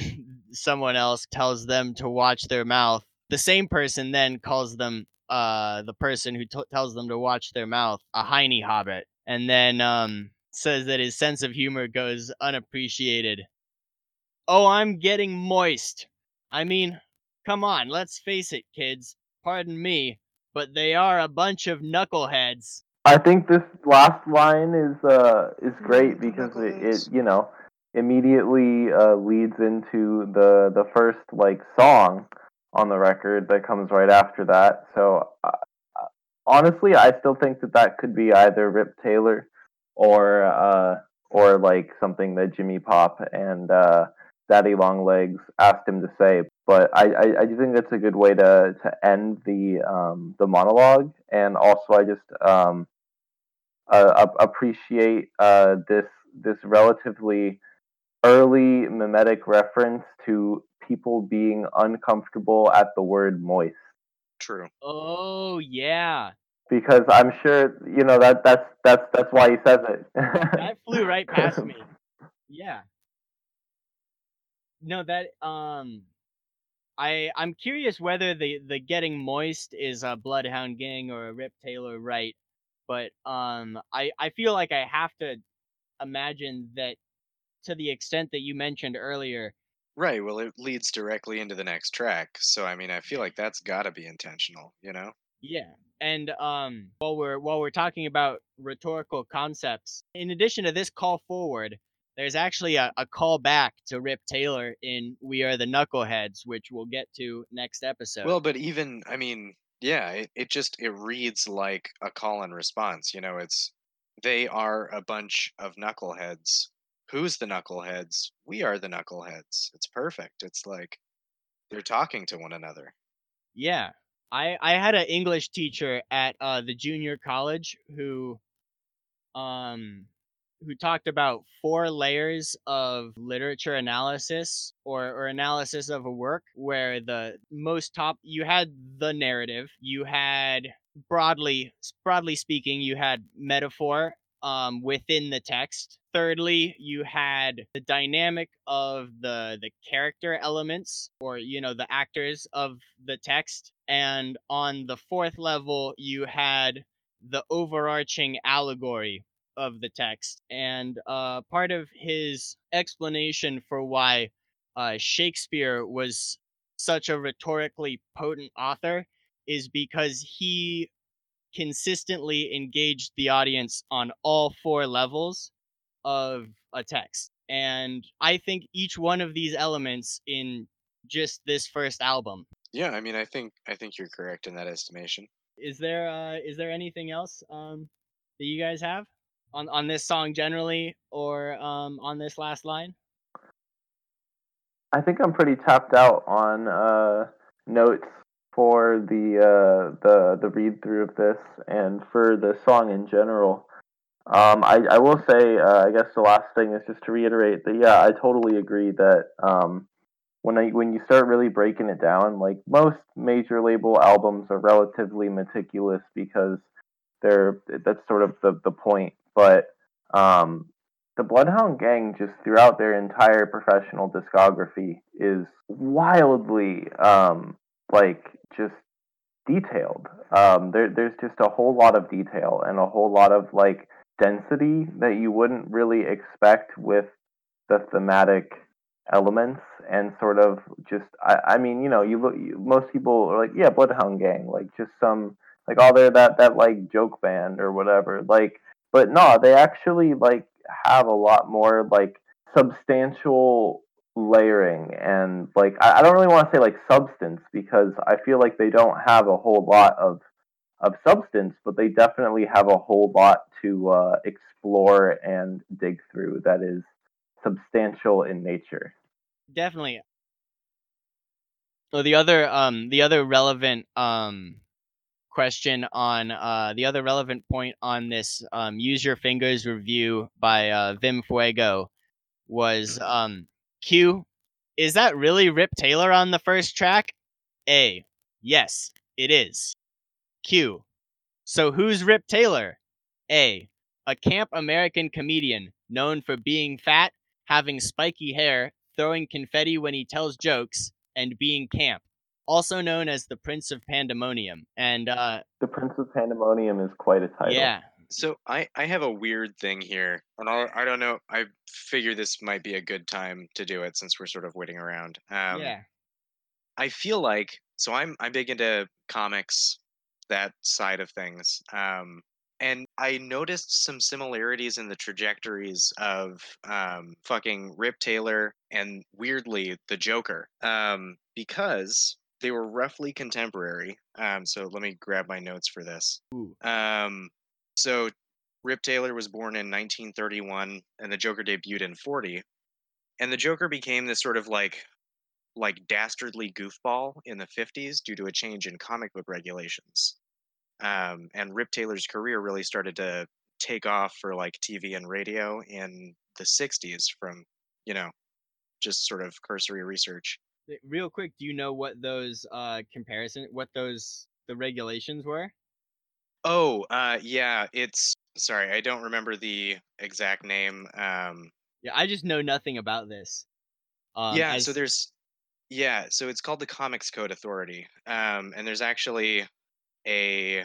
S1: someone else tells them to watch their mouth the same person then calls them uh the person who t- tells them to watch their mouth a heiny hobbit and then um says that his sense of humor goes unappreciated. Oh i'm getting moist. I mean come on let's face it kids. Pardon me but they are a bunch of knuckleheads.
S4: I think this last line is uh is great because it, it you know immediately uh, leads into the the first like song on the record that comes right after that. So uh, uh, honestly, I still think that that could be either Rip Taylor or uh or like something that Jimmy Pop and uh Daddy Longlegs asked him to say. But I, I, I think that's a good way to, to end the um, the monologue, and also I just um, uh, appreciate uh, this this relatively early mimetic reference to people being uncomfortable at the word moist
S3: True.
S1: oh yeah
S4: because I'm sure you know that that's that's that's why he says it. *laughs*
S1: that flew right past me. *laughs* Yeah. No, that um I I'm curious whether the the getting moist is a Bloodhound Gang or a Rip Taylor right, but um I I feel like I have to imagine that to the extent that you mentioned earlier,
S3: Right. Well, it leads directly into the next track. So, I mean, I feel like that's got to be intentional, you know?
S1: Yeah. And um while we're while we're talking about rhetorical concepts, in addition to this call forward, there's actually a, a call back to Rip Taylor in We Are the Knuckleheads, which we'll get to next episode.
S3: Well, but even I mean, yeah, it, it just it reads like a call and response. You know, it's they are a bunch of knuckleheads. Who's the knuckleheads? We are the knuckleheads. It's perfect. It's like they're talking to one another.
S1: Yeah. I I had an English teacher at uh the junior college who um who talked about four layers of literature analysis or, or analysis of a work where the most top you had the narrative you had broadly broadly speaking you had metaphor um, within the text thirdly you had the dynamic of the the character elements or you know the actors of the text and on the fourth level you had the overarching allegory of the text. And uh, part of his explanation for why uh, Shakespeare was such a rhetorically potent author is because he consistently engaged the audience on all four levels of a text. And I think each one of these elements in just this first album.
S3: Yeah, I mean, I think I think you're correct in that estimation.
S1: Is there uh, is there anything else um, that you guys have? on on this song generally or um, on this last line?
S4: I think I'm pretty tapped out on uh, notes for the uh, the the read through of this and for the song in general. Um, I, I will say, uh, I guess the last thing is just to reiterate that yeah, I totally agree that um, when I when you start really breaking it down, like most major label albums are relatively meticulous because they're that's sort of the the point but um, the Bloodhound Gang, just throughout their entire professional discography, is wildly um, like just detailed. Um, there, there's just a whole lot of detail and a whole lot of like density that you wouldn't really expect with the thematic elements and sort of just I, I mean you know you look you, most people are like yeah bloodhound gang like just some like oh they're that that like joke band or whatever like but no, they actually like have a lot more like substantial layering and like I, I don't really want to say like substance because I feel like they don't have a whole lot of of substance, but they definitely have a whole lot to uh, explore and dig through that is substantial in nature.
S1: Definitely. So the other um the other relevant um question on uh, the other relevant point on this um, use your fingers review by uh, Vim Fuego was mm-hmm. um, Q. Is that really Rip Taylor on the first track? A. Yes, it is. Q. So who's Rip Taylor? A. A camp American comedian known for being fat, having spiky hair, throwing confetti when he tells jokes, and being camp also known as the Prince of Pandemonium. And uh,
S4: the Prince of Pandemonium is quite a title.
S1: Yeah.
S3: So I I have a weird thing here, and I I don't know. I figure this might be a good time to do it since we're sort of waiting around. Um,
S1: yeah.
S3: I feel like so I'm I'm big into comics, that side of things. Um, and I noticed some similarities in the trajectories of um, fucking Rip Taylor and weirdly the Joker. Um, because they were roughly contemporary. Um, so let me grab my notes for this. Um, so Rip Taylor was born in 1931, and the Joker debuted in 40. And the Joker became this sort of like like dastardly goofball in the 50s due to a change in comic book regulations. Um, and Rip Taylor's career really started to take off for like TV and radio in the 60s from, you know, just sort of cursory research
S1: real quick, do you know what those uh comparison what those the regulations were?
S3: Oh, uh yeah, it's sorry, I don't remember the exact name. Um
S1: Yeah, I just know nothing about this. Um,
S3: yeah, as... so there's yeah, so it's called the Comics Code Authority. Um and there's actually a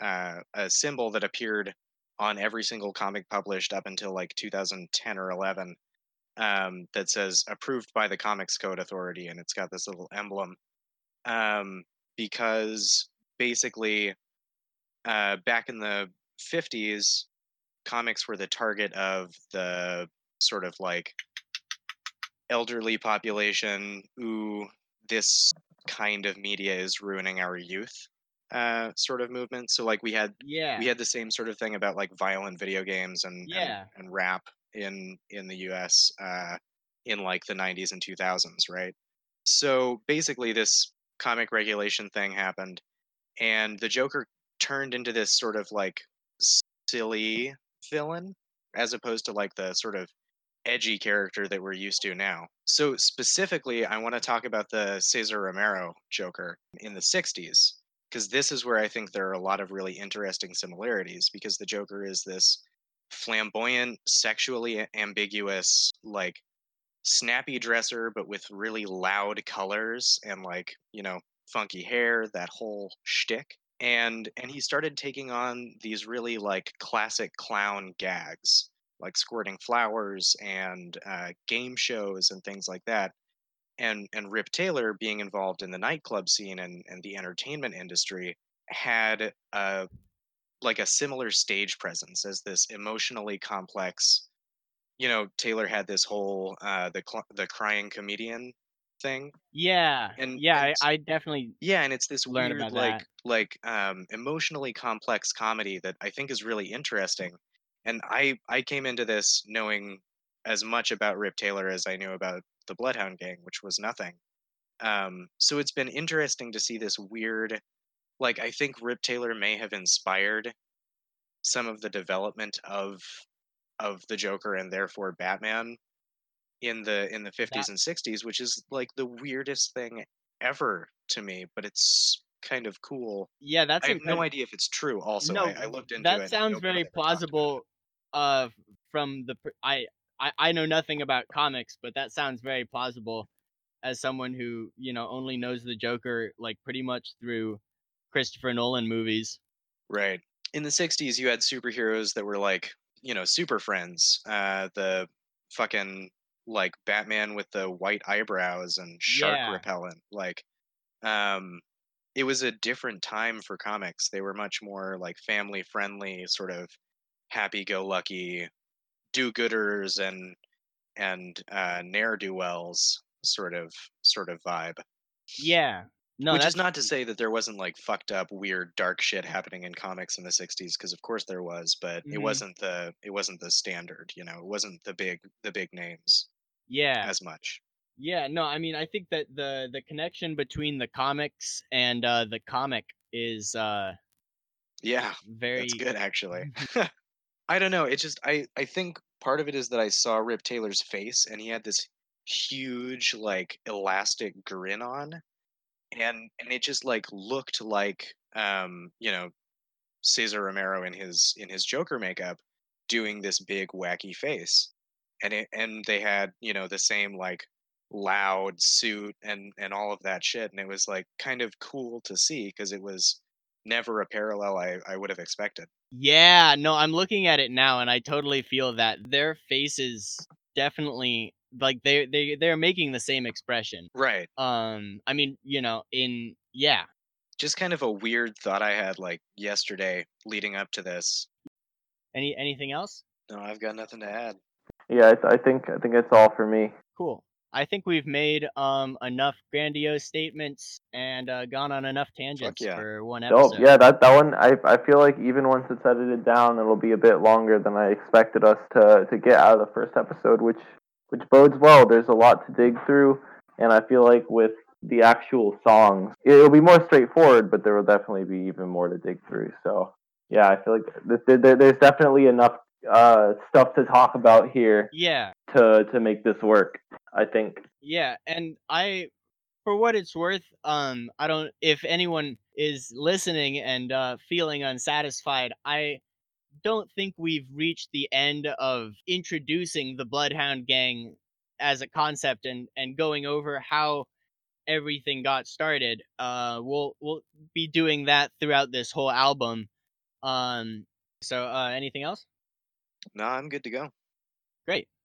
S3: uh, a symbol that appeared on every single comic published up until like 2010 or 11 um, that says approved by the Comics Code Authority, and it's got this little emblem. Um, because basically, uh, back in the 50s, comics were the target of the sort of like elderly population, ooh, this kind of media is ruining our youth uh, sort of movement. So like we had
S1: Yeah.
S3: we had the same sort of thing about like violent video games and
S1: Yeah.
S3: and, and rap in in the US uh, in like the 90s and 2000s, right? So basically this comic regulation thing happened and the Joker turned into this sort of like silly villain as opposed to like the sort of edgy character that we're used to now. So specifically, I want to talk about the Cesar Romero Joker in the 60s because this is where I think there are a lot of really interesting similarities because the Joker is this flamboyant, sexually ambiguous, like snappy dresser but with really loud colors and like, you know, funky hair, that whole shtick. And and he started taking on these really like classic clown gags like squirting flowers and uh, game shows and things like that. And and Rip Taylor being involved in the nightclub scene and, and the entertainment industry had a like a similar stage presence as this emotionally complex. You know, Taylor had this whole uh, the the crying comedian thing.
S1: Yeah.
S3: And-
S1: yeah,
S3: and
S1: I, I definitely
S3: Yeah, and it's this weird like like um emotionally complex comedy that I think is really interesting. And I I came into this knowing as much about Rip Taylor as I knew about the Bloodhound Gang, which was nothing. Um so it's been interesting to see this weird like I think Rip Taylor may have inspired some of the development of of the Joker and therefore Batman in the in the 50s
S1: That-
S3: and 60s, which is like the weirdest thing ever to me, but it's kind of cool.
S1: yeah, that's
S3: I have no idea if it's true. Also,
S1: no,
S3: I, I looked into it.
S1: that
S3: and
S1: sounds very
S3: ever talked about it.
S1: plausible. Uh, from the I, I I know nothing about comics, but that sounds very plausible. As someone who you know only knows the Joker like pretty much through Christopher Nolan movies.
S3: Right. In the 60s, you had superheroes that were like, you know, super friends. Uh, the fucking like Batman with the white eyebrows and shark
S1: Yeah.
S3: repellent. Like, um, it was a different time for comics. They were much more like family friendly, sort of happy go lucky do gooders and and uh, ne'er do wells sort of sort of vibe.
S1: Yeah. No,
S3: Which
S1: that's
S3: is not to say that there wasn't like fucked up, weird, dark shit happening in comics in the '60s, because of course there was, but it
S1: Mhm.
S3: wasn't the it wasn't the standard. You know, it wasn't the big the big names
S1: yeah.
S3: as much.
S1: Yeah, no, I mean, I think that the the connection between the comics and uh, the comic is uh,
S3: Yeah,
S1: very
S3: that's good actually. *laughs* *laughs* I don't know. It just I I think part of it is that I saw Rip Taylor's face and he had this huge like elastic grin on, and and it just like looked like um you know Cesar Romero in his in his Joker makeup doing this big wacky face, and it and they had you know the same like loud suit and and all of that shit, and it was like kind of cool to see because it was never a parallel I I would have expected.
S1: Yeah, no, I'm looking at it now and I totally feel that their faces definitely like they they they're making the same expression.
S3: Right.
S1: Um I mean, you know, in yeah.
S3: Just kind of a weird thought I had like yesterday leading up to this.
S1: Any anything else?
S3: No, I've got nothing to add.
S4: Yeah, I, th- I think I think that's all for me.
S1: Cool. I think we've made um enough grandiose statements and uh, gone on enough tangents
S3: yeah.
S1: for one
S4: Dope.
S1: episode.
S4: Yeah, that that one. I I feel like even once it's edited down, it'll be a bit longer than I expected us to to get out of the first episode, which which bodes well. There's a lot to dig through, and I feel like with the actual songs, it'll be more straightforward, but there will definitely be even more to dig through. So yeah, I feel like th- th- th- there's definitely enough uh, stuff to talk about here
S1: Yeah.
S4: to to make this work. I think.
S1: Yeah, and I for what it's worth, um I don't if anyone is listening and uh feeling unsatisfied, I don't think we've reached the end of introducing the Bloodhound gang as a concept and and going over how everything got started. Uh we'll we'll be doing that throughout this whole album. Um so uh anything else?
S3: No, I'm good to go.
S1: Great.